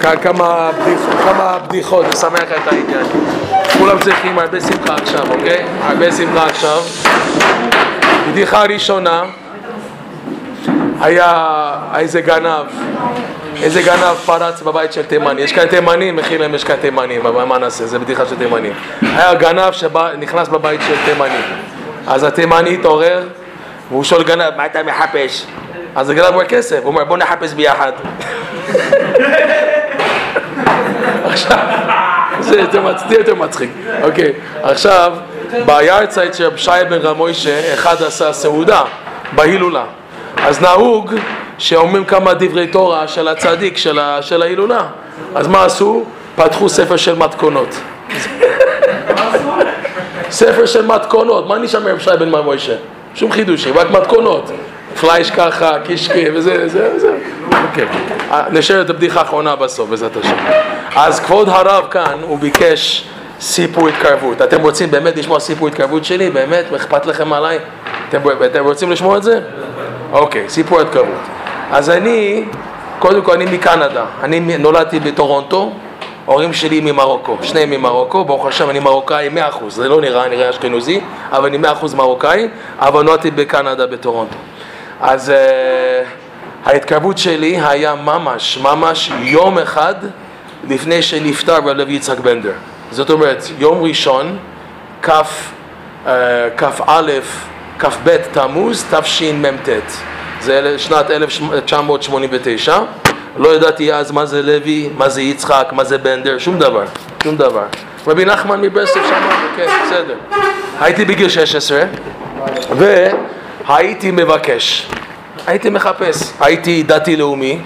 כמה, בדיח, כמה בדיחות, לשמח את העניין. כולם צריכים הרבה שמחה עכשיו, אוקיי? הרבה שמחה עכשיו. בדיחה ראשונה, היה איזה גנב, איזה גנב פרץ בבית של תימני. יש כאן תימנים, מכיר להם יש כאן תימנים, אבל מה נעשה, זה בדיחה של תימנים. היה גנב שנכנס בבית של תימני. אז התימני התעורר, והוא שואל גנב, מה אתה מחפש? אז הגנב אומר כסף, הוא אומר בוא נחפש ביחד. עכשיו, זה יותר מצחיק. אוקיי, עכשיו, ביארצייט של שי בן רמוישה, אחד עשה סעודה בהילולה. אז נהוג שאומרים כמה דברי תורה של הצדיק של, ההילולה. אז מה עשו? פתחו ספר של מתכונות. ספר של מתכונות, מה נשאר מרב שי בן מוישה? שום חידושים, רק מתכונות. פלייש ככה, קישקי וזה, זה, זה. אוקיי. נשאר את הבדיחה האחרונה בסוף, בעזרת השם. אז כבוד הרב כאן, הוא ביקש סיפור התקרבות. אתם רוצים באמת לשמוע סיפור התקרבות שלי? באמת? אכפת לכם עליי? אתם, אתם רוצים לשמוע את זה? אוקיי, סיפור התקרבות. אז אני, קודם כל אני מקנדה. אני נולדתי בטורונטו, ההורים שלי ממרוקו, שניהם ממרוקו, ברוך השם אני מרוקאי 100%, זה לא נראה, נראה אשכנזי, אבל אני 100% מרוקאי, אבל נולדתי בקנדה בטורונטו. אז uh, ההתקרבות שלי היה ממש, ממש יום אחד לפני שנפטר בלב יצחק בנדר. זאת אומרת, יום ראשון, כ"א, כ"ב תמוז, תשמ"ט. זה שנת 1989. לא ידעתי אז מה זה לוי, מה זה יצחק, מה זה בנדר, שום דבר, שום דבר. רבי נחמן מברסלב שם, כן, בסדר. הייתי בגיל 16, והייתי מבקש, הייתי מחפש, הייתי דתי לאומי,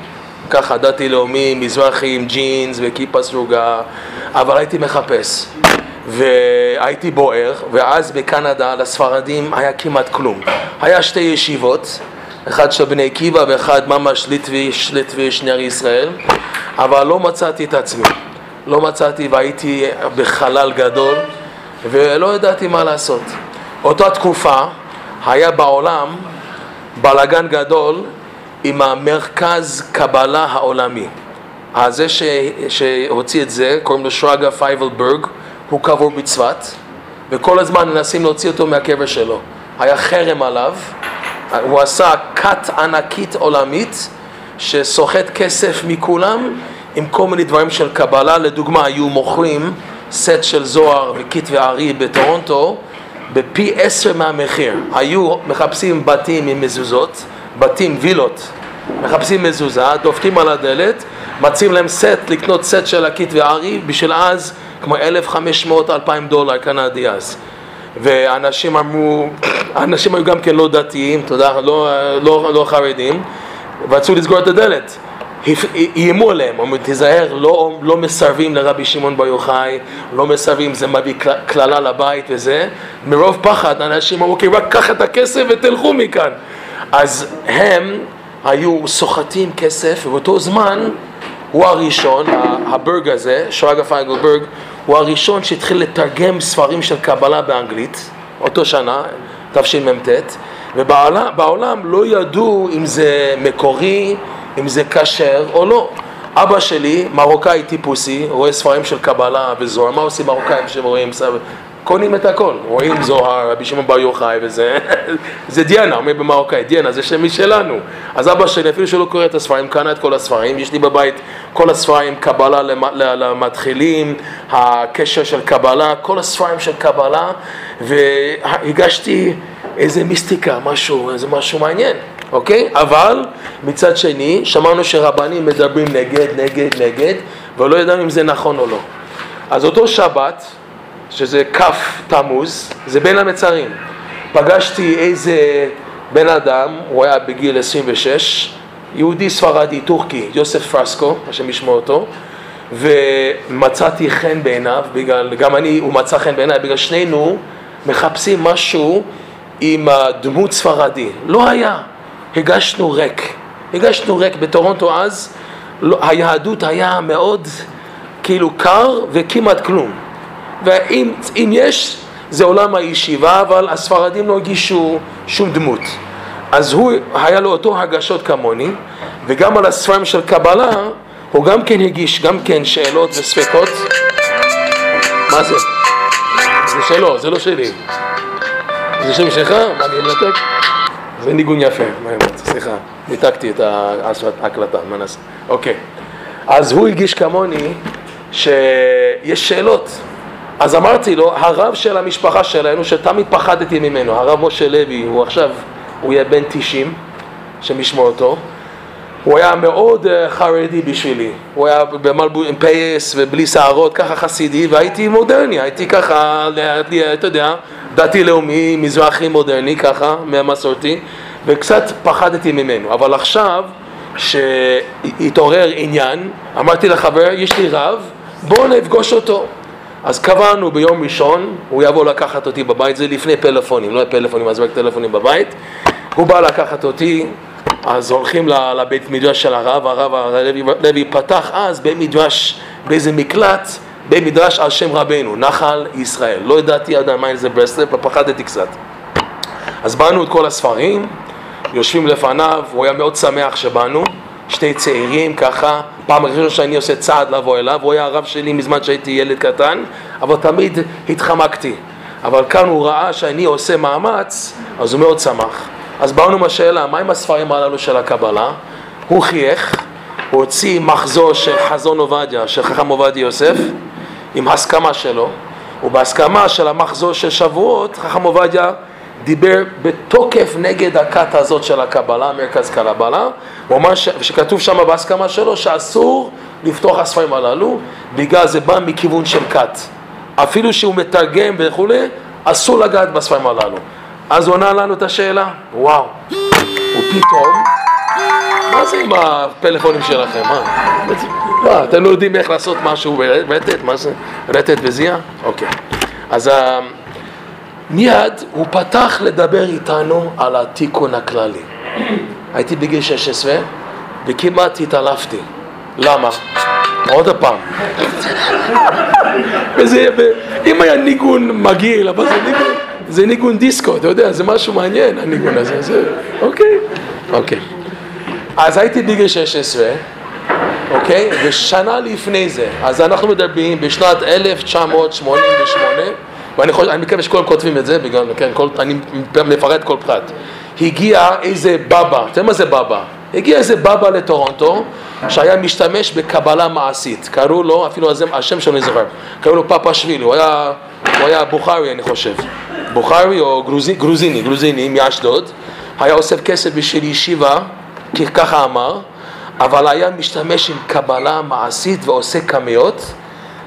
ככה דתי לאומי, מזרחי עם ג'ינס וכיפה סרוגה, אבל הייתי מחפש. והייתי בוער, ואז בקנדה לספרדים היה כמעט כלום. היה שתי ישיבות, אחד של בני עקיבא ואחד ממש ליטביש, ליטביש, נר ישראל, אבל לא מצאתי את עצמי. לא מצאתי והייתי בחלל גדול ולא ידעתי מה לעשות. אותה תקופה היה בעולם בלאגן גדול עם המרכז קבלה העולמי. אז זה שהוציא את זה, קוראים לו שרגא פייבל ברג, הוא קבור בצפת, וכל הזמן מנסים להוציא אותו מהקבר שלו. היה חרם עליו, הוא עשה כת ענקית עולמית שסוחט כסף מכולם עם כל מיני דברים של קבלה, לדוגמה היו מוכרים סט של זוהר וכתבי ארי בטורונטו בפי עשר מהמחיר, היו מחפשים בתים עם מזוזות, בתים וילות, מחפשים מזוזה, דופקים על הדלת, מציעים להם סט, לקנות סט של הכתבי ארי, בשביל אז כמו 1,500-2,000 דולר קנדי אז. ואנשים אמרו, אנשים היו גם כן לא דתיים, תודה, לא, לא, לא חרדים, ורצו לסגור את הדלת. איימו עליהם, אמרו תיזהר, לא, לא מסרבים לרבי שמעון בר יוחאי, לא מסרבים, זה מביא קללה לבית וזה, מרוב פחד אנשים אמרו, אוקיי, רק קח את הכסף ותלכו מכאן. אז הם היו סוחטים כסף, ובאותו זמן הוא הראשון, הברג הזה, שרגא פיינגלברג, הוא הראשון שהתחיל לתרגם ספרים של קבלה באנגלית, אותו שנה, תשמ"ט, ובעולם לא ידעו אם זה מקורי, אם זה כשר או לא. אבא שלי, מרוקאי טיפוסי, רואה ספרים של קבלה וזוהר, מה עושים מרוקאים שרואים ספרים? קונים את הכל, רואים זוהר, רבי שמעון בר יוחאי וזה, זה דיאנה, אומר במרוקאי, דיאנה, זה שם משלנו. אז אבא שלי, אפילו שלא קורא את הספרים, קנה את כל הספרים, יש לי בבית כל הספרים, קבלה למתחילים, הקשר של קבלה, כל הספרים של קבלה, והגשתי איזה מיסטיקה, משהו, איזה משהו מעניין. אוקיי? אבל מצד שני, שמענו שרבנים מדברים נגד, נגד, נגד, ולא ידענו אם זה נכון או לא. אז אותו שבת, שזה כ' תמוז, זה בין המצרים. פגשתי איזה בן אדם, הוא היה בגיל 26, יהודי ספרדי, טורקי, יוסף פרסקו, השם ישמעו אותו, ומצאתי חן בעיניו, בגלל, גם אני, הוא מצא חן בעיניי, בגלל שנינו מחפשים משהו עם הדמות ספרדי. לא היה, הגשנו ריק. הגשנו ריק בטורונטו אז, לא, היהדות היה מאוד כאילו קר וכמעט כלום. ואם יש, זה עולם הישיבה, אבל הספרדים לא הגישו שום דמות. אז הוא, היה לו אותו הרגשות כמוני, וגם על הספרים של קבלה, הוא גם כן הגיש גם כן שאלות וספקות. מה זה? זה שלו, זה לא שלי. זה שם שלך? מה, אני מנתק? זה ניגון יפה? סליחה, ניתקתי את ההקלטה, מה נעשה? אוקיי. אז הוא הגיש כמוני שיש שאלות. אז אמרתי לו, הרב של המשפחה שלנו, שתמיד פחדתי ממנו, הרב משה לוי, הוא עכשיו, הוא יהיה בן 90, שמשמעו אותו, הוא היה מאוד uh, חרדי בשבילי, הוא היה במלבו, עם פייס ובלי שערות, ככה חסידי, והייתי מודרני, הייתי ככה, אתה יודע, דתי לאומי, מזרחי מודרני, ככה, מהמסורתי, וקצת פחדתי ממנו, אבל עכשיו, שהתעורר עניין, אמרתי לחבר, יש לי רב, בואו נפגוש אותו. אז קבענו ביום ראשון, הוא יבוא לקחת אותי בבית, זה לפני פלאפונים, לא פלאפונים, אז רק טלפונים בבית, הוא בא לקחת אותי אז הולכים לבית מדרש של הרב, הרב הלוי פתח אז בית מדרש באיזה מקלט, בית מדרש על שם רבנו, נחל ישראל. לא ידעתי עד מה זה ברסלב, ופחדתי קצת. אז באנו את כל הספרים, יושבים לפניו, הוא היה מאוד שמח שבאנו, שתי צעירים ככה, פעם ראשונה שאני עושה צעד לבוא אליו, הוא היה הרב שלי מזמן שהייתי ילד קטן, אבל תמיד התחמקתי. אבל כאן הוא ראה שאני עושה מאמץ, אז הוא מאוד שמח. אז באנו עם השאלה, מה עם הספרים הללו של הקבלה? הוא חייך, הוא הוציא מחזור של חזון עובדיה, של חכם עובדיה יוסף, עם הסכמה שלו, ובהסכמה של המחזור של שבועות, חכם עובדיה דיבר בתוקף נגד הכת הזאת של הקבלה, מרכז קבלה, הוא אמר ש... שכתוב שם בהסכמה שלו שאסור לפתוח הספרים הללו, בגלל זה בא מכיוון של כת. אפילו שהוא מתרגם וכולי, אסור לגעת בספרים הללו. אז הוא ענה לנו את השאלה, וואו, ופתאום, מה זה עם הפלאפונים שלכם? מה? מה, אתם לא יודעים איך לעשות משהו ברטט? מה זה? רטט וזיע? אוקיי. אז אה, מיד הוא פתח לדבר איתנו על התיקון הכללי. הייתי בגיל 16 וכמעט התעלפתי. למה? עוד פעם. וזה, אם היה ניגון מגעיל, אבל זה ניגון... זה ניגון דיסקו, אתה יודע, זה משהו מעניין הניגון הזה, זה, אוקיי, אוקיי. אז הייתי בגיל 16, אוקיי, ושנה לפני זה, אז אנחנו מדברים בשנת 1988, ואני חושב, אני מקווה שכולם כותבים את זה, בגלל, כן, כל, אני מפרט כל פרט. הגיע איזה בבא, אתה יודע מה זה בבא? הגיע איזה בבא לטורונטו שהיה משתמש בקבלה מעשית, קראו לו, אפילו השם שלו אני זוכר, קראו לו פאפה שבילי, הוא היה, הוא היה בוכרי אני חושב, בוכרי או גרוזיני, גרוזיני, גרוזיני מאשדוד, היה אוסף כסף בשביל ישיבה, ככה אמר, אבל היה משתמש עם קבלה מעשית ועושה קמיות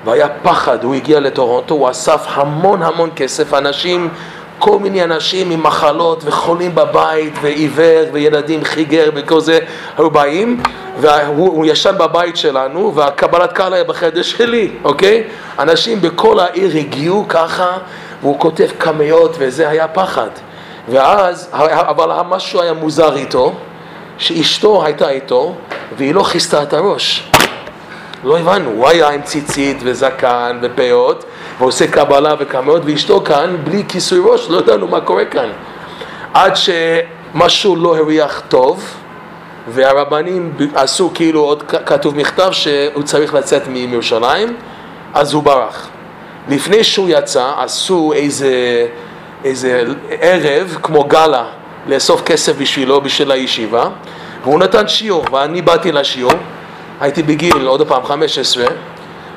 והיה פחד, הוא הגיע לטורונטו, הוא אסף המון המון כסף, אנשים כל מיני אנשים עם מחלות וחולים בבית ועיוור וילדים חיגר וכל זה היו באים והוא ישן בבית שלנו והקבלת קהל היה בחדר שלי, אוקיי? אנשים בכל העיר הגיעו ככה והוא כותב קמיות וזה היה פחד ואז, אבל משהו היה מוזר איתו שאשתו הייתה איתו והיא לא כיסתה את הראש לא הבנו, הוא היה עם ציצית וזקן ופאות ועושה קבלה וקמאות ואשתו כאן בלי כיסוי ראש, לא ידענו מה קורה כאן. עד שמשהו לא הריח טוב והרבנים עשו כאילו עוד כתוב מכתב שהוא צריך לצאת מירושלים אז הוא ברח. לפני שהוא יצא עשו איזה, איזה ערב כמו גלה לאסוף כסף בשבילו, בשביל הישיבה והוא נתן שיעור ואני באתי לשיעור הייתי בגיל, עוד פעם, 15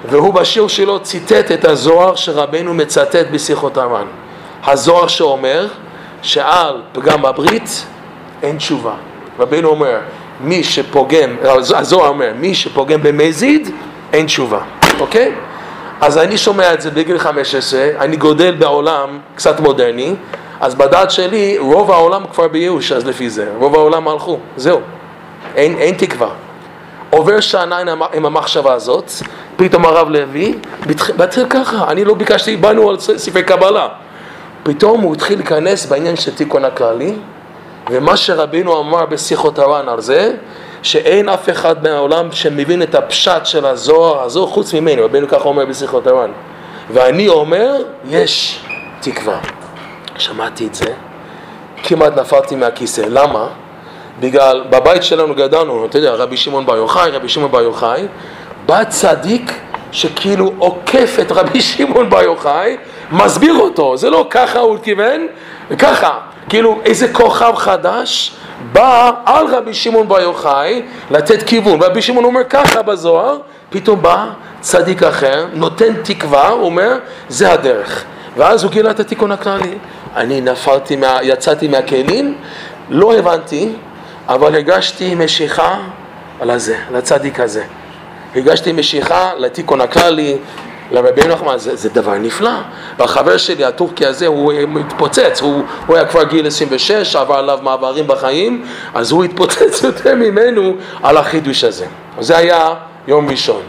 והוא בשיעור שלו ציטט את הזוהר שרבנו מצטט בשיחות הר"ן הזוהר שאומר שעל פגם הברית אין תשובה. רבנו אומר מי שפוגם, הזוהר אומר מי שפוגם במזיד אין תשובה, אוקיי? אז אני שומע את זה בגיל 15, אני גודל בעולם קצת מודרני אז בדעת שלי רוב העולם כבר בייאוש אז לפי זה, רוב העולם הלכו, זהו, אין, אין תקווה עובר שנה עם המחשבה הזאת, פתאום הרב לוי, מתחיל ככה, אני לא ביקשתי, באנו על ספרי קבלה. פתאום הוא התחיל להיכנס בעניין של תיקון הכללי, ומה שרבינו אמר בשיחות הר"ן על זה, שאין אף אחד מהעולם שמבין את הפשט של הזוהר, הזוהר חוץ ממנו, רבינו ככה אומר בשיחות הר"ן. ואני אומר, יש תקווה. שמעתי את זה, כמעט נפלתי מהכיסא. למה? בגלל, בבית שלנו גדלנו, אתה יודע, רבי שמעון בר יוחאי, רבי שמעון בר יוחאי, בא צדיק שכאילו עוקף את רבי שמעון בר יוחאי, מסביר אותו, זה לא ככה הוא כיוון, ככה, כאילו איזה כוכב חדש בא על רבי שמעון בר יוחאי לתת כיוון, רבי שמעון אומר ככה בזוהר, פתאום בא צדיק אחר, נותן תקווה, הוא אומר, זה הדרך. ואז הוא גילה את התיקון הכללי. אני נפלתי, מה, יצאתי מהכלים, לא הבנתי, אבל הגשתי משיכה לזה, לצדיק הזה. הגשתי משיכה לתיקון הכללי, לרבי נחמן, זה, זה דבר נפלא. והחבר שלי, הטורקי הזה, הוא מתפוצץ, הוא, הוא היה כבר גיל 26, עבר עליו מעברים בחיים, אז הוא התפוצץ יותר ממנו על החידוש הזה. זה היה יום ראשון.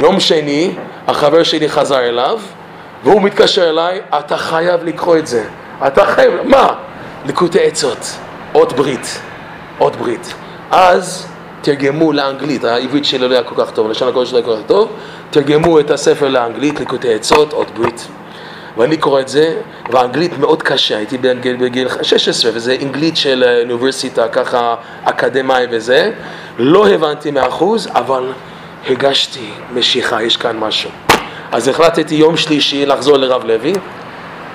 יום שני, החבר שלי חזר אליו, והוא מתקשר אליי, אתה חייב לקרוא את זה. אתה חייב, מה? ליקוטי עצות, אות ברית, אות ברית. אז תרגמו לאנגלית, העברית שלי לא היה כל כך טוב, לשון הקודש שלי לא היה כל כך טוב, תרגמו את הספר לאנגלית, ליקוטי עצות, אות ברית. ואני קורא את זה, ואנגלית מאוד קשה, הייתי בגיל, בגיל 16, וזה אנגלית של אוניברסיטה, ככה אקדמאי וזה, לא הבנתי מאה אחוז, אבל הגשתי משיכה, יש כאן משהו. אז החלטתי יום שלישי לחזור לרב לוי,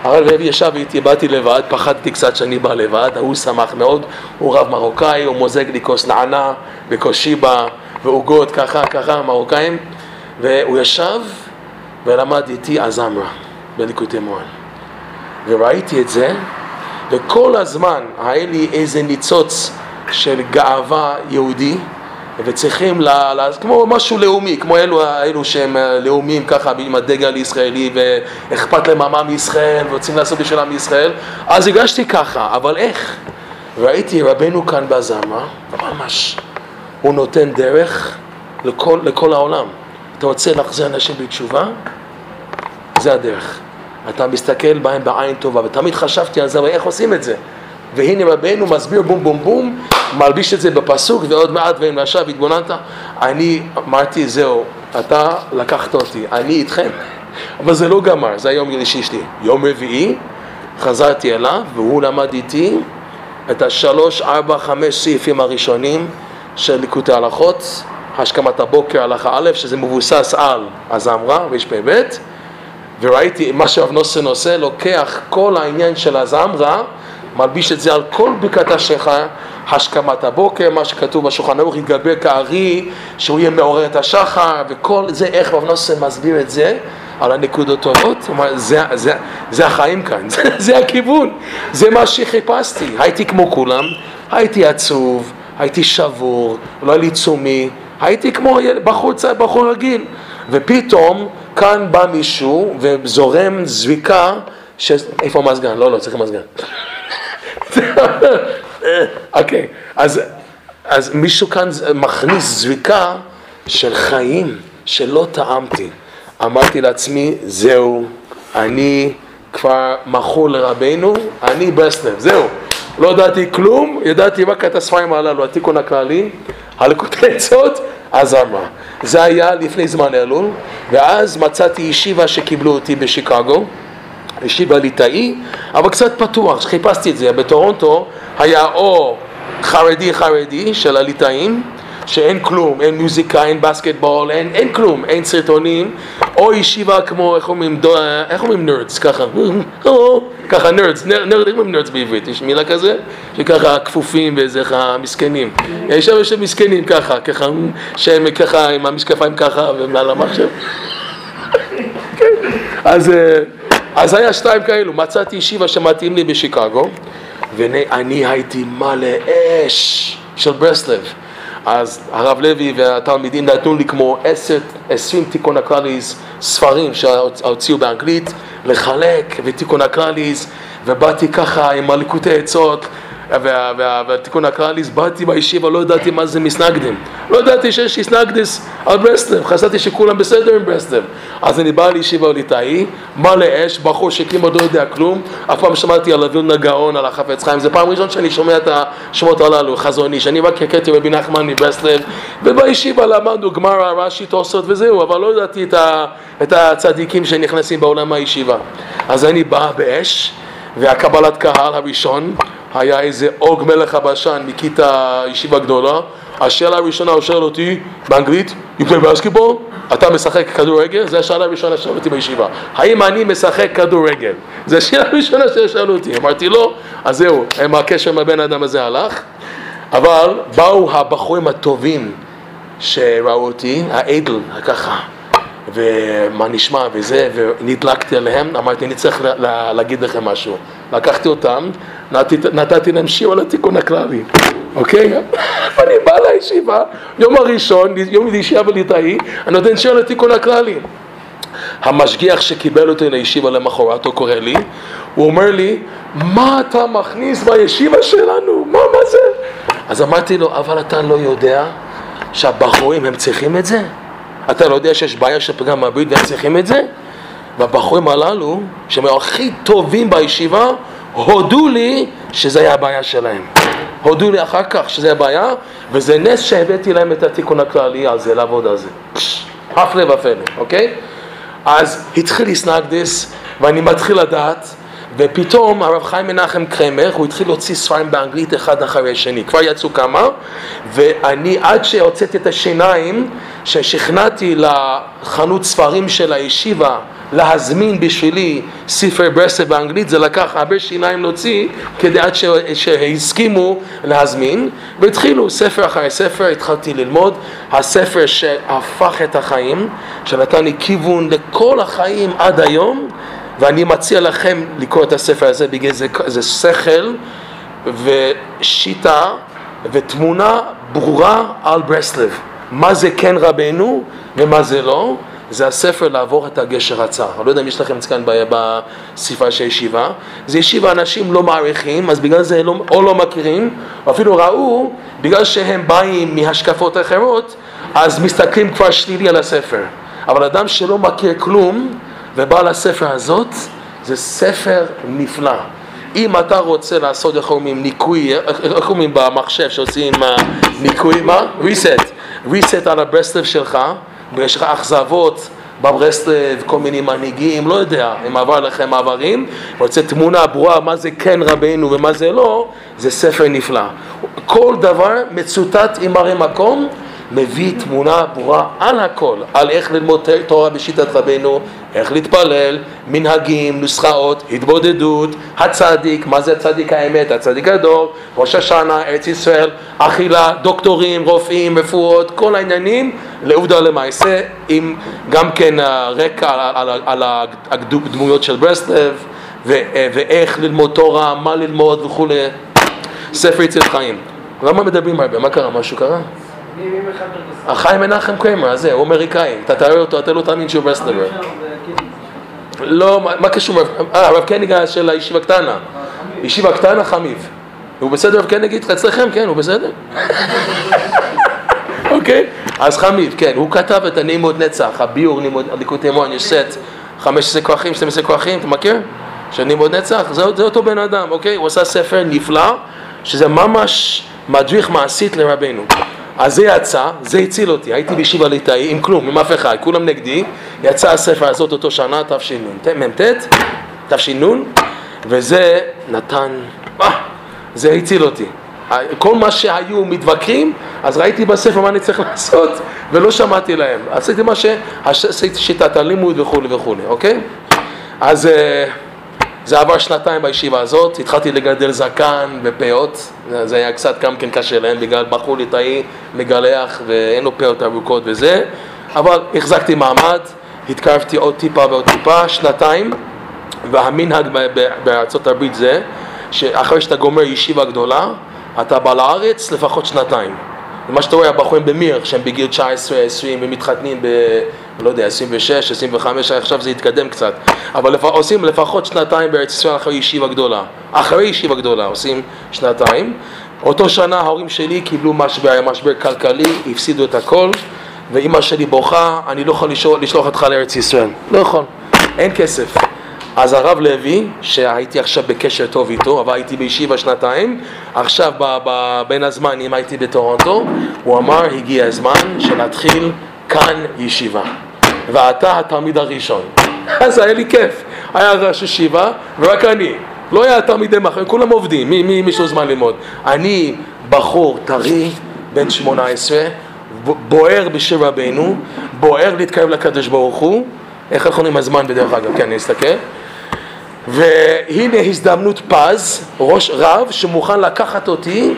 הרב לוי ישב איתי, באתי לבד, פחדתי קצת שאני בא לבד, ההוא שמח מאוד, הוא רב מרוקאי, הוא מוזג לי כוס נענה וכוס שיבה ועוגות ככה, ככה, מרוקאים, והוא ישב ולמד איתי הזמרה בליקוטי מוהן. וראיתי את זה, וכל הזמן היה לי איזה ניצוץ של גאווה יהודי, וצריכים, לה, לה, כמו משהו לאומי, כמו אלו, אלו שהם אה, לאומיים ככה עם הדגל הישראלי ואכפת להם עמם ישראל ורוצים לעשות בשביל עם ישראל, אז הגשתי ככה, אבל איך? ראיתי רבנו כאן בזמה, ממש, הוא נותן דרך לכל, לכל העולם. אתה רוצה להחזיר אנשים בתשובה? זה הדרך. אתה מסתכל בהם בעין טובה, ותמיד חשבתי על זה, אבל איך עושים את זה? והנה רבנו מסביר בום בום בום, מלביש את זה בפסוק ועוד מעט ואין ועכשיו התבוננת, אני אמרתי זהו, אתה לקחת אותי, אני איתכם, אבל זה לא גמר, זה היום ראשי שלי. יום רביעי חזרתי אליו והוא למד איתי את השלוש, ארבע, חמש סעיפים הראשונים של ליקוטי הלכות, השכמת הבוקר הלכה א', שזה מבוסס על הזמרה, רפ"ב, וראיתי מה שרב נוסן עושה, לוקח כל העניין של הזמרה מלביש את זה על כל ברכת השחר, השכמת הבוקר, מה שכתוב בשולחן ערוך, יתגבר כארי, שהוא יהיה מעורר את השחר, וכל זה, איך רב נוסן מסביר את זה, על הנקודות טובות, אומר, זה, זה, זה החיים כאן, זה, זה הכיוון, זה מה שחיפשתי, הייתי כמו כולם, הייתי עצוב, הייתי שבור, לא היה לי תשומי, הייתי כמו בחור, בחור רגיל, ופתאום כאן בא מישהו וזורם זריקה, ש... איפה המזגן? לא, לא, צריך מזגן. אוקיי, אז, מישהו כאן מכניס זריקה של חיים שלא טעמתי. אמרתי לעצמי, זהו, אני כבר מכור לרבנו, אני ברסלב, זהו. לא ידעתי כלום, ידעתי רק את הספרים הללו, התיקון הכללי, הלקוטי עצות, אמרה. זה היה לפני זמן אלול, ואז מצאתי ישיבה שקיבלו אותי בשיקגו. ישיבה ליטאי, אבל קצת פתוח, חיפשתי את זה, בטורונטו היה או חרדי חרדי של הליטאים, שאין כלום, אין מוזיקה, אין בסקטבול, אין, אין כלום, אין סרטונים, או ישיבה כמו, איך אומרים, דו, איך אומרים נרדס, ככה, ככה נרדס, נרד, איך אומרים נרדס בעברית, יש מילה כזה? שככה כפופים ואיזה ככה מסכנים, יש שם מסכנים ככה, ככה, שהם ככה עם המשקפיים ככה ומעל המחשב, כן. אז אז היה שתיים כאלו, מצאתי ישיבה שמתאים לי בשיקגו, ואני הייתי מלא אש של ברסלב. אז הרב לוי והתלמידים נתנו לי כמו עשר, עשרים תיקון הקרליז ספרים שהוציאו באנגלית לחלק ותיקון הקרליז ובאתי ככה עם הליקוטי עצות והתיקון הכללי, באתי בישיבה, לא ידעתי מה זה מסנגדים. לא ידעתי שיש מסנגדיס על ברסלב, חשבתי שכולם בסדר עם ברסלב. אז אני בא לישיבה ליטאי, מלא אש, בחור שכמעט לא יודע כלום, אף פעם שמעתי על אביל גאון, על החפץ חיים, זה פעם ראשונה שאני שומע את השמות הללו, חזון איש. אני רק הכרתי רבי נחמן מברסלב, ובישיבה למדנו גמרא, רש"י, תוספות וזהו, אבל לא ידעתי את הצדיקים שנכנסים בעולם הישיבה. אז אני בא באש, והקבלת קהל הראשון, היה איזה אוג מלך הבשן מכיתה ישיבה גדולה, השאלה הראשונה הוא שואל אותי באנגלית, you play basketball? אתה משחק כדורגל? זו השאלה הראשונה ששאלו אותי בישיבה. האם אני משחק כדורגל? זו השאלה הראשונה ששאלו אותי. אמרתי לא, אז זהו, הקשר עם הבן אדם הזה הלך. אבל באו הבחורים הטובים שראו אותי, האדל, ככה, ומה נשמע וזה, ונדלקתי עליהם, אמרתי אני צריך להגיד לכם משהו. לקחתי אותם, נתתי להם שיעור על התיקון הכללי, אוקיי? אני בא לישיבה, יום הראשון, יום ישיבה בליטאי, אני נותן שיעור על התיקון הכללי. המשגיח שקיבל אותי לישיבה למחרת, הוא קורא לי, הוא אומר לי, מה אתה מכניס בישיבה שלנו? מה, מה זה? אז אמרתי לו, אבל אתה לא יודע שהבחורים הם צריכים את זה? אתה לא יודע שיש בעיה של פגם הברית והם צריכים את זה? והבחורים הללו, שהם הכי טובים בישיבה, הודו לי שזה היה הבעיה שלהם. הודו לי אחר כך שזה הבעיה, וזה נס שהבאתי להם את התיקון הכללי על זה, לעבוד על זה. הפלא ופלא, אוקיי? אז התחיל לסנגדס, ואני מתחיל לדעת ופתאום הרב חיים מנחם קרמר, הוא התחיל להוציא ספרים באנגלית אחד אחרי השני, כבר יצאו כמה, ואני עד שהוצאתי את השיניים, ששכנעתי לחנות ספרים של הישיבה להזמין בשבילי ספר ברסלב באנגלית, זה לקח הרבה שיניים להוציא כדי עד שהסכימו להזמין, והתחילו ספר אחרי ספר, התחלתי ללמוד, הספר שהפך את החיים, שנתן לי כיוון לכל החיים עד היום, ואני מציע לכם לקרוא את הספר הזה בגלל זה, זה שכל ושיטה ותמונה ברורה על ברסלב. מה זה כן רבנו ומה זה לא. זה הספר לעבור את הגשר הצר. אני לא יודע אם יש לכם את זה כאן בספרה של ישיבה. זה ישיבה אנשים לא מעריכים, אז בגלל זה לא, או לא מכירים, או אפילו ראו, בגלל שהם באים מהשקפות אחרות, אז מסתכלים כבר שלילי על הספר. אבל אדם שלא מכיר כלום, ובא לספר הזאת, זה ספר נפלא. אם אתה רוצה לעשות, איך אומרים, ניקוי, איך אומרים במחשב שעושים אה, ניקוי, מה? reset, reset על הברסלב שלך, ויש לך אכזבות בברסלב, כל מיני מנהיגים, לא יודע, אם עבר לכם מעברים, רוצה תמונה ברורה מה זה כן רבנו ומה זה לא, זה ספר נפלא. כל דבר מצוטט עם הרי מקום מביא תמונה ברורה על הכל, על איך ללמוד תורה בשיטת רבנו, איך להתפלל, מנהגים, נוסחאות, התבודדות, הצדיק, מה זה הצדיק האמת, הצדיק הדור, ראש השנה, ארץ ישראל, אכילה, דוקטורים, רופאים, רפואות, כל העניינים לעובדה למעשה, עם גם כן רקע על, על, על הדמויות של ברסלב ואיך ללמוד תורה, מה ללמוד וכולי, ספר יציאת חיים. למה מדברים הרבה? מה קרה? משהו קרה? החיים מנחם קריימר, הזה, הוא אמריקאי, אתה תראה אותו, אתה לא תאמין שהוא ברסלבר. לא, מה קשור? אה, הרב קניג של הישיבה קטנה. ישיבה קטנה חמיב. הוא בסדר, רב קניג איתך אצלכם? כן, הוא בסדר? אוקיי? אז חמיב, כן, הוא כתב את הנעימות נצח, הביור ליקוטי מוהן, יש סט 15 כרכים, 12 כרכים, אתה מכיר? של נעימות נצח? זה אותו בן אדם, אוקיי? הוא עשה ספר נפלא, שזה ממש מדריך מעשית לרבנו. אז זה יצא, זה הציל אותי, הייתי בישיבה ליטאי עם כלום, עם אף אחד, כולם נגדי, יצא הספר הזאת אותו שנה, תשנ"ט, תש"ן, וזה נתן, אה, זה הציל אותי. כל מה שהיו מתווכחים, אז ראיתי בספר מה אני צריך לעשות, ולא שמעתי להם. עשיתי מה ש... שיטת הלימוד וכולי וכולי, אוקיי? אז... זה עבר שנתיים בישיבה הזאת, התחלתי לגדל זקן ופאות, זה היה קצת גם כן קשה להם בגלל בחור ליטאי מגלח ואין לו פאות ארוכות וזה, אבל החזקתי מעמד, התקרבתי עוד טיפה ועוד טיפה, שנתיים, והמנהג בארצות הברית זה שאחרי שאתה גומר ישיבה גדולה, אתה בא לארץ לפחות שנתיים. מה שאתה רואה, הבחורים במיר, שהם בגיל 19, 20, הם מתחתנים ב... לא יודע, 26, 25, עכשיו זה יתקדם קצת, אבל לפ... עושים לפחות שנתיים בארץ ישראל אחרי ישיבה גדולה. אחרי ישיבה גדולה עושים שנתיים. אותו שנה ההורים שלי קיבלו משבר, היה משבר כלכלי, הפסידו את הכל, ואימא שלי בוכה, אני לא יכול לשלוח, לשלוח אותך לארץ ישראל. לא יכול, אין כסף. אז הרב לוי, שהייתי עכשיו בקשר טוב איתו, אבל הייתי בישיבה שנתיים, עכשיו ב, ב, בין הזמנים הייתי בטורונטו, הוא אמר, הגיע הזמן שנתחיל כאן ישיבה. ואתה התלמיד הראשון. אז היה לי כיף, היה ראש ישיבה ורק אני. לא היה תלמידי מחר, כולם עובדים, מי, מי, יש לו זמן ללמוד? אני בחור טרי, בן 18, בוער בשיר רבנו, בוער להתקרב לקדוש ברוך הוא, איך אנחנו עם הזמן בדרך אגב, כן, אני אסתכל. והנה הזדמנות פז, ראש רב שמוכן לקחת אותי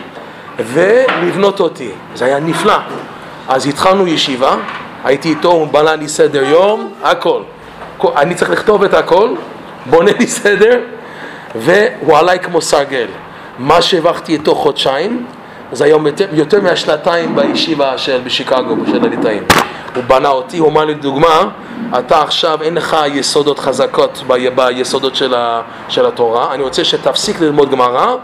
ולבנות אותי. זה היה נפלא. אז התחלנו ישיבה, הייתי איתו, הוא בנה לי סדר יום, הכל. אני צריך לכתוב את הכל, בונה לי סדר, והוא עליי כמו סרגל. מה שהרווחתי איתו חודשיים, זה היום יותר, יותר מהשנתיים בישיבה של בשיקגו, של הליטאים. הוא בנה אותי, הוא אמר לי דוגמה, אתה עכשיו אין לך יסודות חזקות ב, ביסודות של, ה, של התורה, אני רוצה שתפסיק ללמוד גמרא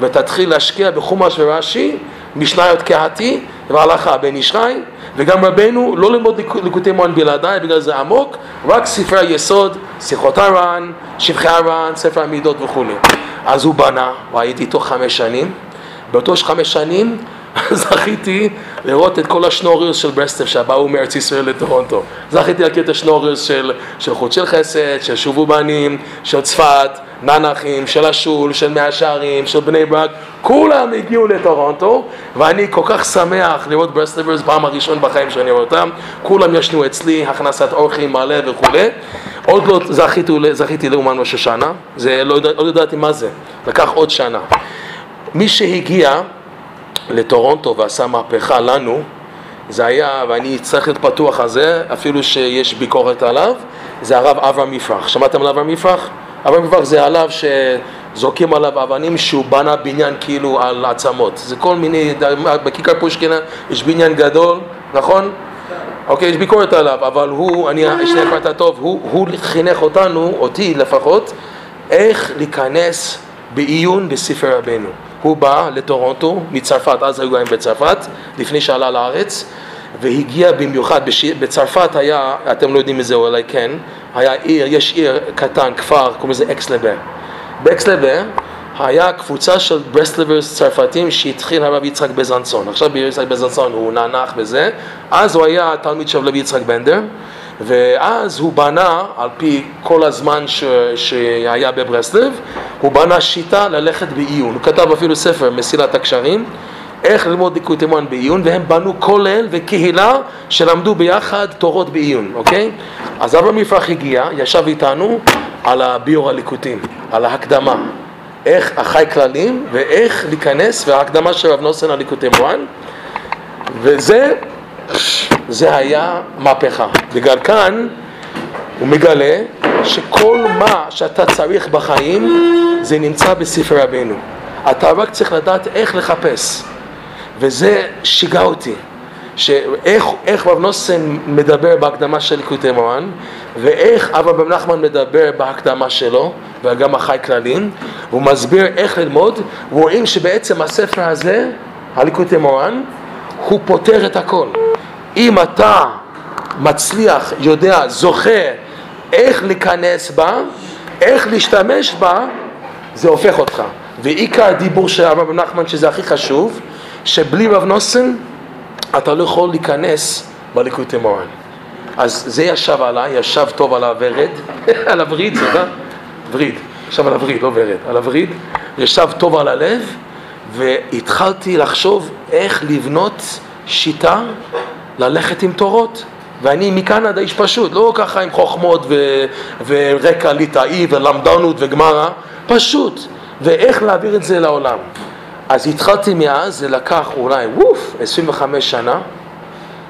ותתחיל להשקיע בחומש ורש"י, משניות קהתי והלכה בן ישחי, וגם רבנו לא ללמוד ליקוטי מוהן בלעדיי בגלל זה עמוק, רק ספרי היסוד, שיחות הר"ן, שבחי הר"ן, ספר המידות וכולי. אז הוא בנה, והייתי איתו חמש שנים, באותו חמש שנים זכיתי לראות את כל השנוריוס של ברסטב שבאו מארץ ישראל לטורונטו. זכיתי להכיר את השנוריוס של, של חוט של חסד, של שובו בנים, של צפת, ננחים, של השול, של מאה שערים, של בני ברק, כולם הגיעו לטורונטו ואני כל כך שמח לראות ברסטברס פעם הראשון בחיים שאני רואה אותם, כולם ישנו אצלי, הכנסת אורחים מלא וכולי. עוד לא זכיתי, זכיתי לאומן ראש השנה, זה לא, לא ידעתי מה זה, לקח עוד שנה. מי שהגיע לטורונטו ועשה מהפכה לנו, זה היה, ואני צריך להיות פתוח על זה, אפילו שיש ביקורת עליו, זה הרב אברהם יפרח. שמעתם על אברהם יפרח? אברהם יפרח זה עליו שזורקים עליו אבנים שהוא בנה בניין כאילו על עצמות. זה כל מיני, בכיכר פושקינה יש בניין גדול, נכון? אוקיי, יש ביקורת עליו, אבל הוא, אני שני פרטה טוב, הוא, הוא חינך אותנו, אותי לפחות, איך להיכנס בעיון בספר רבנו. הוא בא לטורונטו מצרפת, אז היו גרים בצרפת, לפני שעלה לארץ, והגיע במיוחד. בצרפת היה, אתם לא יודעים מזה אולי כן, היה עיר, יש עיר קטן, כפר, קוראים לזה אקסלבר. באקסלבר היה קבוצה של ברסלברס צרפתים שהתחיל הרב יצחק בזנסון. עכשיו יצחק בזנסון הוא נענך בזה, אז הוא היה תלמיד של רבי יצחק בנדר. ואז הוא בנה, על פי כל הזמן ש... שהיה בברסלב, הוא בנה שיטה ללכת בעיון. הוא כתב אפילו ספר, מסילת הקשרים, איך ללמוד ליקוד תימן בעיון, והם בנו כולל וקהילה שלמדו ביחד תורות בעיון, אוקיי? אז אברהם יפרח הגיע, ישב איתנו על הביור הליקוטים, על ההקדמה. איך החי כללים ואיך להיכנס, וההקדמה של רב נוסן על ליקוטי מוהן, וזה זה היה מהפכה. בגלל כאן הוא מגלה שכל מה שאתה צריך בחיים זה נמצא בספר רבינו. אתה רק צריך לדעת איך לחפש. וזה שיגע אותי. שאיך רב נוסן מדבר בהקדמה של ליקוטי מוהר"ן ואיך אברהם בן נחמן מדבר בהקדמה שלו וגם החי כללים והוא מסביר איך ללמוד ורואים שבעצם הספר הזה, הליקוטי מוהר"ן, הוא פותר את הכל אם אתה מצליח, יודע, זוכה איך להיכנס בה, איך להשתמש בה, זה הופך אותך. ועיקר הדיבור של הרב נחמן, שזה הכי חשוב, שבלי רב נוסן אתה לא יכול להיכנס בליקוטי מורן. אז זה ישב עליי, ישב טוב על הוורד, על הווריד, סליחה, וריד, ישב על הווריד, לא ורד, על הווריד, ישב טוב על הלב, והתחלתי לחשוב איך לבנות שיטה ללכת עם תורות. ואני מקנדה איש פשוט, לא ככה עם חוכמות ו- ורקע ליטאי ולמדנות וגמרא, פשוט. ואיך להעביר את זה לעולם. אז התחלתי מאז, זה לקח אולי, ווף, 25 שנה,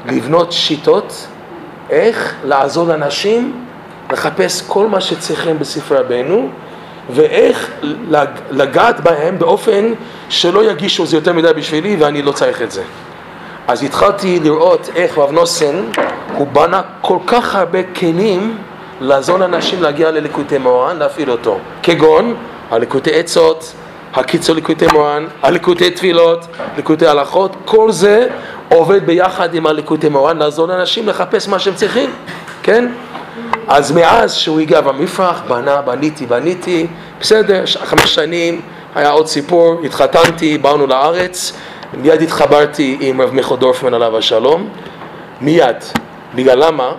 לבנות שיטות איך לעזור לאנשים לחפש כל מה שצריכים בספרי רבנו ואיך לגעת בהם באופן שלא יגישו זה יותר מדי בשבילי ואני לא צריך את זה. אז התחלתי לראות איך רב נוסן, הוא בנה כל כך הרבה כלים לעזור לאנשים להגיע לליקוטי מורן, להפעיל אותו. כגון הליקוטי עצות, הקיצור ליקוטי מורן, הליקוטי תפילות, ליקוטי הלכות, כל זה עובד ביחד עם הליקוטי מורן לעזור לאנשים לחפש מה שהם צריכים, כן? אז מאז שהוא הגיע במפרח, בנה, בניתי, בניתי, בסדר, חמש שנים, היה עוד סיפור, התחתנתי, באנו לארץ, מיד התחברתי עם רב מיכו דורפמן עליו השלום, מיד. בגלל למה?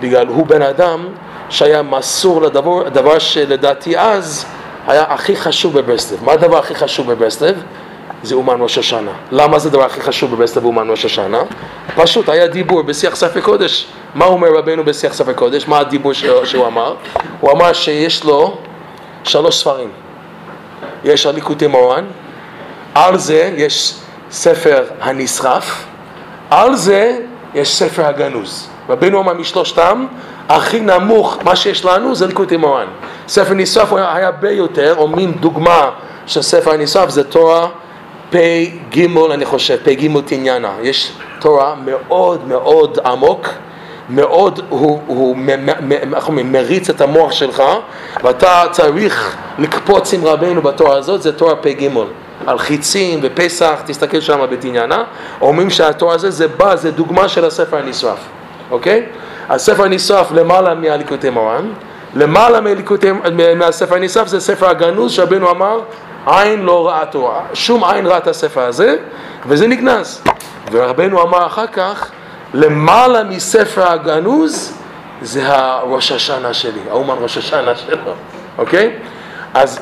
בגלל הוא בן אדם שהיה מסור לדבר, דבר שלדעתי אז היה הכי חשוב בברסלב. מה הדבר הכי חשוב בברסלב? זה אומן ראש השנה. למה זה הדבר הכי חשוב בברסלב אומן ראש השנה? פשוט היה דיבור בשיח ספר קודש. מה אומר רבנו בשיח ספר קודש? מה הדיבור שהוא אמר? הוא אמר שיש לו שלוש ספרים. יש הליקוטי מורן, על זה יש ספר הנשרף, על זה יש ספר הגנוז. רבנו אמר משלושתם, הכי נמוך מה שיש לנו זה ליקוטי מורן. ספר נשרף היה הרבה יותר, או מין דוגמה של ספר הנשרף זה תורה פ"ג אני חושב, פ"ג תניאנה. יש תורה מאוד מאוד עמוק. מאוד, הוא, הוא איך אומרים, מריץ את המוח שלך ואתה צריך לקפוץ עם רבנו בתורה הזאת, זה תורה פ"ג על חיצים ופסח, תסתכל שם בתניאנה, אומרים שהתורה הזה זה בא, זה דוגמה של הספר הנשרף, אוקיי? הספר הנשרף למעלה מהליקוטי מורן, למעלה מהספר הנשרף זה ספר הגנוז שרבנו אמר עין לא ראה תורה, שום עין ראה את הספר הזה וזה נגנז ורבנו אמר אחר כך למעלה מספר הגנוז זה הראש השנה שלי, האומן ראש השנה שלו, אוקיי? אז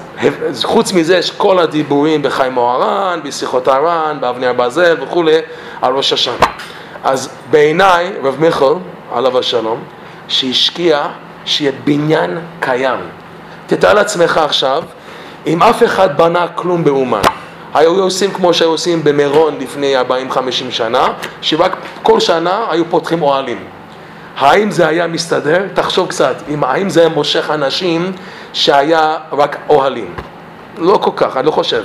חוץ מזה יש כל הדיבורים בחיים מוהר"ן, בשיחות הר"ן, באבנר ברזל וכולי, על ראש השנה. אז בעיניי, רב מיכול, עליו השלום, שהשקיע שיהיה בניין קיים. תתאר לעצמך עכשיו, אם אף אחד בנה כלום באומן, היו עושים כמו שהיו עושים במירון לפני 40-50 שנה, שרק כל שנה היו פותחים אוהלים. האם זה היה מסתדר? תחשוב קצת, אם, האם זה היה מושך אנשים שהיה רק אוהלים? לא כל כך, אני לא חושב.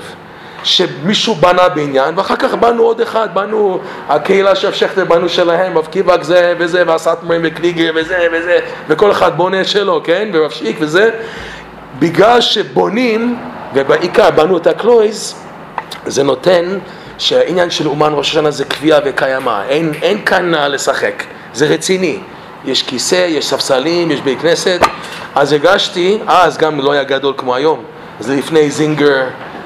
שמישהו בנה בניין, ואחר כך בנו עוד אחד, בנו, הקהילה של שכטר בנו שלהם, רב קיבק זה וזה, והסטמרים וקליגר וזה וזה, וכל אחד בונה שלו, כן? ורב שיק וזה. בגלל שבונים, ובעיקר בנו את הקלויז, זה נותן שהעניין של אומן ראש השנה זה קביעה וקיימה, אין, אין כאן לשחק, זה רציני. יש כיסא, יש ספסלים, יש בית כנסת, אז הרגשתי, אז גם לא היה גדול כמו היום, זה לפני זינגר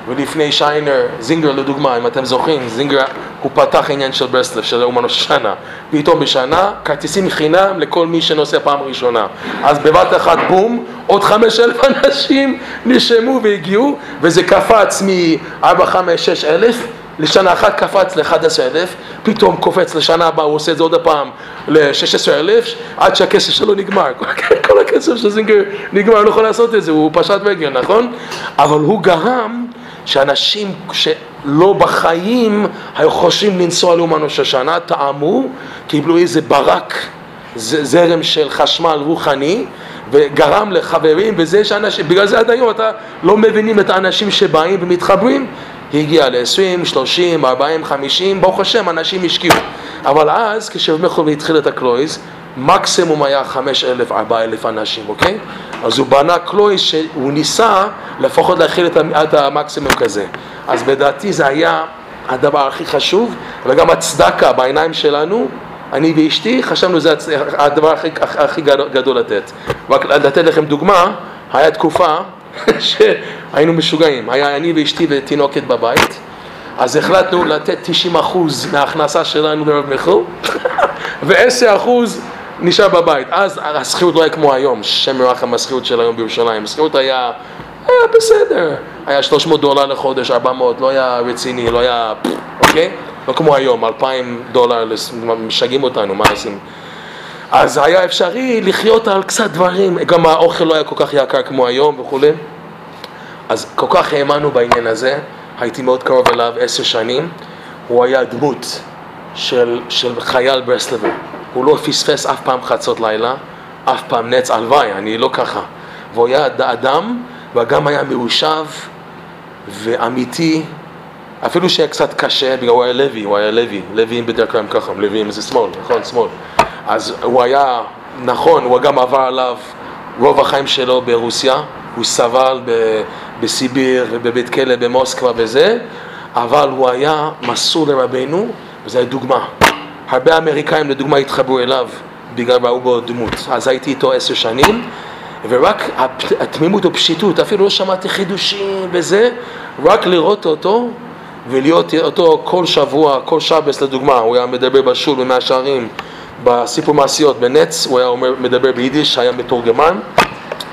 ולפני שיינר, זינגר לדוגמה, אם אתם זוכרים, זינגר הוא פתח עניין של ברסלב, של אומן השנה, פתאום בשנה, כרטיסים חינם לכל מי שנוסע פעם ראשונה, אז בבת אחת בום, עוד חמש אלף אנשים נרשמו והגיעו, וזה קפץ מ-4, 5, 6 אלף לשנה אחת קפץ ל-11 אלף, פתאום קופץ לשנה הבאה, הוא עושה את זה עוד פעם ל-16 אלף, עד שהכסף שלו נגמר. כל הכסף של זינגר נגמר, הוא לא יכול לעשות את זה, הוא פשט רגל, נכון? אבל הוא גרם שאנשים שלא בחיים היו חושבים לנסוע לאומן ראש השנה, טעמו, קיבלו איזה ברק, זרם של חשמל רוחני, וגרם לחברים, וזה שאנשים, בגלל זה עד היום אתה לא מבינים את האנשים שבאים ומתחברים, הגיע ל-20, 30, 40, 50, ברוך השם, אנשים השקיעו. אבל אז, כשרבי התחיל את הקלויז, מקסימום היה 5,000, 4,000 אנשים, אוקיי? אז הוא בנה קלויז שהוא ניסה לפחות להכיל את המקסימום כזה. אז בדעתי זה היה הדבר הכי חשוב, וגם הצדקה בעיניים שלנו, אני ואשתי חשבנו שזה הדבר הכי, הכי גדול לתת. רק לתת לכם דוגמה, היה תקופה שהיינו משוגעים, היה אני ואשתי ותינוקת בבית, אז החלטנו לתת 90% מההכנסה שלנו לרב מיכו, ו-10% נשאר בבית. אז השכירות לא היה כמו היום, שם מרחם השכירות של היום בירושלים. השכירות היה, היה בסדר, היה 300 דולר לחודש, 400, לא היה רציני, לא היה, אוקיי? לא כמו היום, 2,000 דולר, משגעים אותנו, מה עושים? אז היה אפשרי לחיות על קצת דברים, גם האוכל לא היה כל כך יקר כמו היום וכולי. אז כל כך האמנו בעניין הזה, הייתי מאוד קרוב אליו עשר שנים, הוא היה דמות של, של חייל ברסלבר, הוא לא פספס אף פעם חצות לילה, אף פעם נץ, הלוואי, אני לא ככה. והוא היה אדם, וגם היה מיושב ואמיתי, אפילו שהיה קצת קשה, בגלל הוא היה לוי, הוא היה לוי, לוויים בדרך כלל הם ככה, לוויים זה שמאל, נכון, שמאל. אז הוא היה, נכון, הוא גם עבר עליו רוב החיים שלו ברוסיה, הוא סבל ב, בסיביר ובבית כלא במוסקבה וזה, אבל הוא היה מסור לרבנו, וזו הייתה דוגמה. הרבה אמריקאים לדוגמה התחברו אליו בגלל ראו בו דמות. אז הייתי איתו עשר שנים, ורק התמימות ופשיטות, אפילו לא שמעתי חידושים וזה, רק לראות אותו ולהיות אותו כל שבוע, כל שבס לדוגמה, הוא היה מדבר בשול במאה שערים, בסיפור מעשיות בנץ, הוא היה אומר, מדבר ביידיש, היה מתורגמן,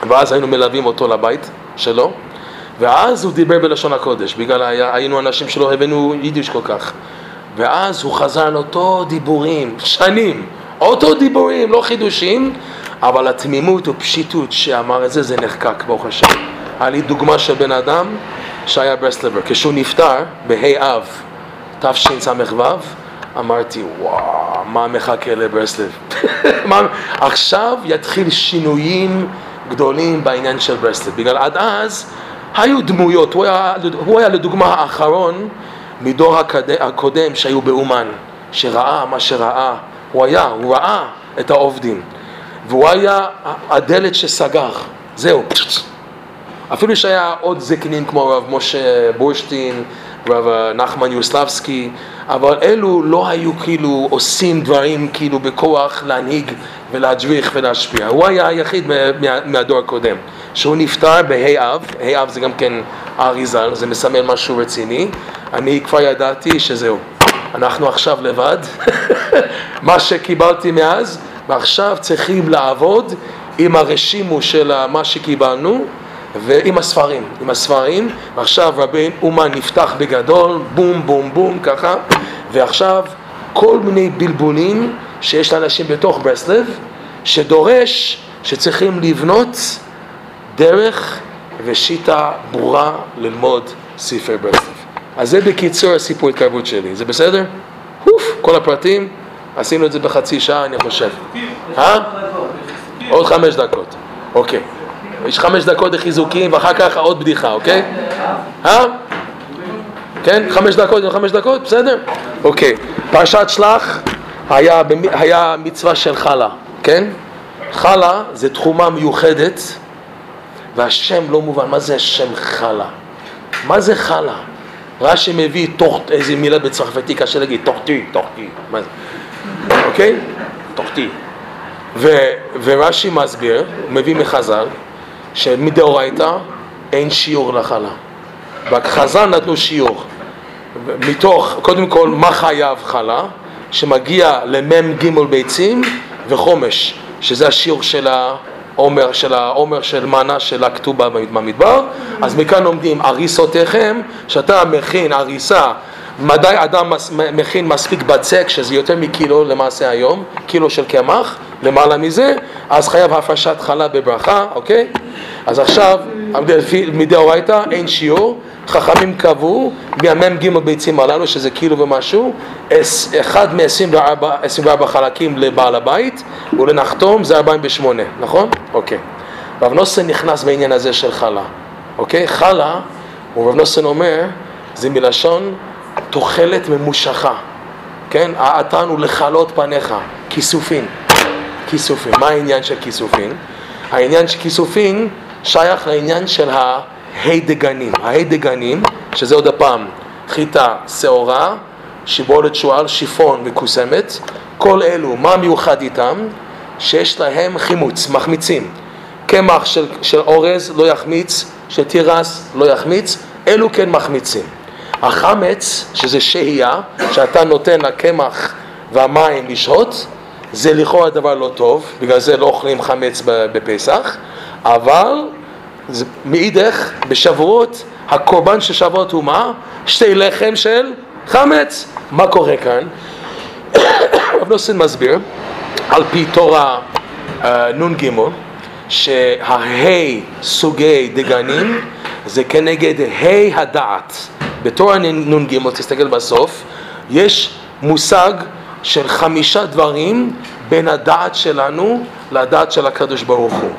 ואז היינו מלווים אותו לבית שלו, ואז הוא דיבר בלשון הקודש, בגלל היה, היינו אנשים שלא הבאנו יידיש כל כך. ואז הוא חזר על אותו דיבורים, שנים, אותו דיבורים, לא חידושים, אבל התמימות ופשיטות שאמר את זה, זה נחקק, ברוך השם. היה לי דוגמה של בן אדם שהיה ברסלבר. כשהוא נפטר, בה' אב, תשס"ו, אמרתי, וואו, מה מחכה לברסלב? עכשיו יתחיל שינויים גדולים בעניין של ברסלב. בגלל עד אז היו דמויות, הוא היה, הוא היה לדוגמה האחרון מדור הקודם שהיו באומן, שראה מה שראה, הוא היה, הוא ראה את העובדים, והוא היה הדלת שסגר, זהו, אפילו שהיה עוד זקנים כמו הרב משה בורשטיין, רב נחמן יוסלבסקי, אבל אלו לא היו כאילו עושים דברים כאילו בכוח להנהיג ולהדריך ולהשפיע. הוא היה היחיד מהדור הקודם. שהוא נפטר בה' אב, ה' אב זה גם כן האריזה, זה מסמל משהו רציני. אני כבר ידעתי שזהו, אנחנו עכשיו לבד, מה שקיבלתי מאז, ועכשיו צריכים לעבוד עם הרשימו של מה שקיבלנו ועם הספרים, עם הספרים, ועכשיו רבי אומן נפתח בגדול, בום בום בום ככה, ועכשיו כל מיני בלבולים שיש לאנשים בתוך ברסלב, שדורש שצריכים לבנות דרך ושיטה ברורה ללמוד ספר ברסלב. אז זה בקיצור הסיפור התקרבות שלי, זה בסדר? אוף, כל הפרטים, עשינו את זה בחצי שעה אני חושב. אה? עוד חמש דקות, אוקיי. יש חמש דקות לחיזוקים ואחר כך עוד בדיחה, אוקיי? אה? כן? חמש דקות, חמש דקות, בסדר? אוקיי. פרשת שלח היה, היה מצווה של חלה, כן? חלה זה תחומה מיוחדת והשם לא מובן, מה זה השם חלה? מה זה חלה? רש"י מביא תוך, איזה מילה בצרפתי, קשה להגיד, תוכתי, תוכתי, מה זה? אוקיי? תוכתי. ורש"י מסביר, מביא מחז"ל, שמדאורייתא אין שיעור לחלה. רק חז"ל נתנו שיעור. מתוך, קודם כל, מה חייב חלה, שמגיע למ"ג ביצים וחומש, שזה השיעור של העומר של העומר של מנה של הכתובה במדבר, אז מכאן לומדים הריסותיכם, שאתה מכין הריסה מדי אדם מכין מספיק בצק, שזה יותר מקילו למעשה היום, קילו של קמח, למעלה מזה, אז חייב הפרשת חלה בברכה, אוקיי? אז עכשיו, מדאורייתא אין שיעור, חכמים קבעו מהמ"ג ביצים הללו, שזה קילו ומשהו, אחד מ-24 חלקים לבעל הבית, ולנחתום זה 48, נכון? אוקיי. רב נוסן נכנס בעניין הזה של חלה, אוקיי? חלה, ורב נוסן אומר, זה מלשון תוחלת ממושכה, כן? האתן הוא לכלות פניך, כיסופין. כיסופין. מה העניין של כיסופין? העניין של כיסופין שייך לעניין של ההידגנים. ההידגנים, שזה עוד הפעם חיטה שעורה, שיבולת שועל, שיפון מקוסמת, כל אלו, מה מיוחד איתם? שיש להם חימוץ, מחמיצים. קמח של, של אורז לא יחמיץ, של תירס לא יחמיץ, אלו כן מחמיצים. החמץ, שזה שהייה, שאתה נותן לקמח והמים לשהות, זה לכאורה דבר לא טוב, בגלל זה לא אוכלים חמץ בפסח, אבל מאידך, בשבועות, הקורבן של שבועות הוא מה? שתי לחם של חמץ. מה קורה כאן? רב נוסן מסביר, על פי תורה אה, נ"ג, שהה סוגי דגנים זה כנגד ה' הדעת. בתורה נ"ג, תסתכל בסוף, יש מושג של חמישה דברים בין הדעת שלנו לדעת של הקדוש ברוך הוא.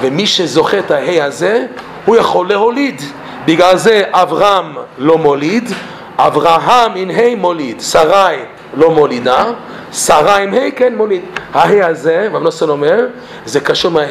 ומי שזוכה את ההי הזה, הוא יכול להוליד. בגלל זה אברהם לא מוליד, אברהם עם ה' מוליד, שרי לא מולידה, שרה עם ה' כן מוליד. הה' הזה, רב נוסון אומר, זה קשור מה'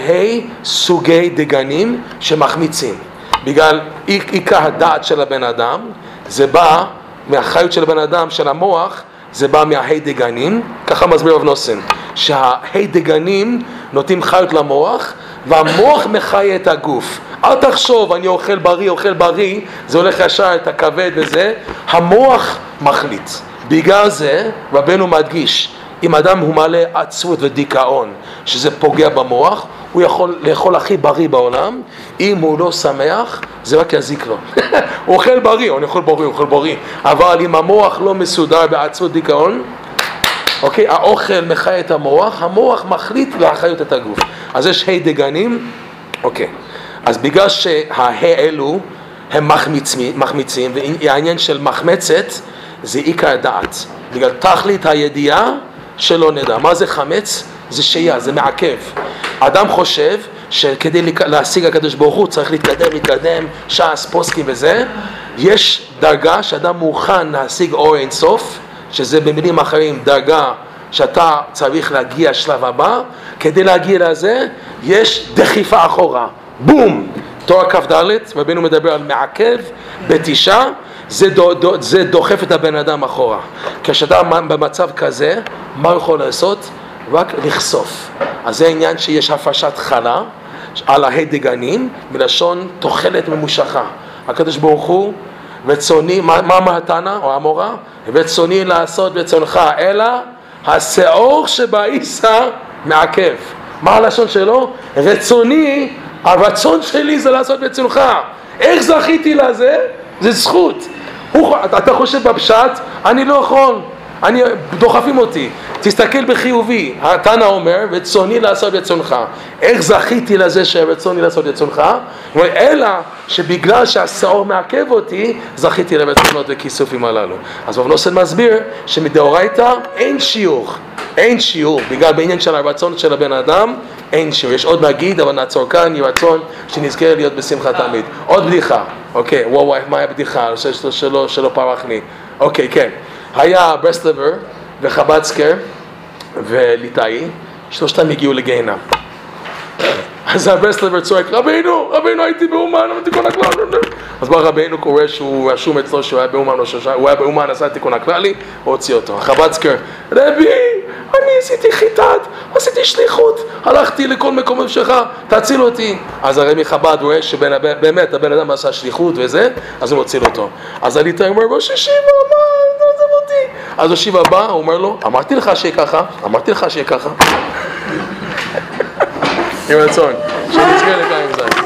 סוגי דגנים שמחמיצים. בגלל עיקר הדעת של הבן אדם, זה בא מהחיות של הבן אדם, של המוח, זה בא מההי דגנים, ככה מסביר רב נוסן, שההי דגנים נותנים חיות למוח, והמוח מחיה את הגוף. אל תחשוב, אני אוכל בריא, אוכל בריא, זה הולך ישר את הכבד וזה, המוח מחליט. בגלל זה רבנו מדגיש, אם אדם הוא מלא עצבות ודיכאון, שזה פוגע במוח, הוא יכול לאכול הכי בריא בעולם, אם הוא לא שמח, זה רק יזיק לו. הוא אוכל בריא, אני אוכל בריא, הוא אוכל בריא, אבל אם המוח לא מסודר בעצמות דיכאון, אוקיי? האוכל מחיה את המוח, המוח מחליט להחיות את הגוף. אז יש ה' דגנים, אוקיי. אז בגלל שהאלו הם מחמיצים, מחמיצים, והעניין של מחמצת זה עיקר דעת. בגלל תכלית הידיעה שלא נדע. מה זה חמץ? זה שהייה, זה מעכב. אדם חושב שכדי להשיג הקדוש ברוך הוא צריך להתקדם, להתקדם, ש"ס, פוסקים וזה. יש דרגה שאדם מוכן להשיג אור אינסוף, שזה במילים אחרים דרגה שאתה צריך להגיע שלב הבא, כדי להגיע לזה יש דחיפה אחורה, בום! תואר כ"ד, רבינו מדבר על מעכב, בתישה, זה, דו, דו, זה דוחף את הבן אדם אחורה. כשאתה במצב כזה, מה יכול לעשות? רק לחשוף. אז זה העניין שיש הפרשת חלה על ההדגנים, מלשון תוחלת ממושכה. הקדוש ברוך הוא, רצוני, מה, מה מהתנא או המורה? רצוני לעשות רצונך, אלא השאור שבעיסה מעכב. מה הלשון שלו? רצוני, הרצון שלי זה לעשות רצונך. איך זכיתי לזה? זה זכות. הוא, אתה חושב בפשט, אני לא יכול, אני, דוחפים אותי. תסתכל בחיובי, התנא אומר, רצוני לעשות רצונך. איך זכיתי לזה שרצוני לעשות רצונך? אלא שבגלל שהשעור מעכב אותי, זכיתי לרצונות וכיסופים הללו. אז רב נוסן מסביר שמדאורייתא אין שיעור, אין שיעור, בגלל בעניין של הרצון של הבן אדם, אין שיעור. יש עוד נגיד, אבל נעצור כאן, יהי רצון שנזכה להיות בשמחה תמיד. עוד בדיחה, אוקיי, וואו וואי, מה היה בדיחה? שלא, שלא פרח לי. אוקיי, כן. היה ברסלבר וחבצקר וליטאי, שלושתם הגיעו לגיהנם. אז הברסלבר צועק, רבינו, רבינו הייתי באומן, אבל תיקון הכלל. אז בא רבינו קורא שהוא רשום אצלו שהוא היה באומן, הוא היה באומן, עשה תיקון הכללי, הוציא אותו. חבצקר, רבי, אני עשיתי חיטת, עשיתי שליחות, הלכתי לכל מקום שלך, תציל אותי. אז הרי מחב"ד רואה שבאמת הבן אדם עשה שליחות וזה, אז הוא מציל אותו. אז הליטאי אומר, ראש ישיבה, מה, עוזב אותי. אז ישיבה בא, הוא אומר לו, אמרתי לך שיהיה ככה, אמרתי לך שיהיה ככה. יהי רצון, שנזכה לקיים זין.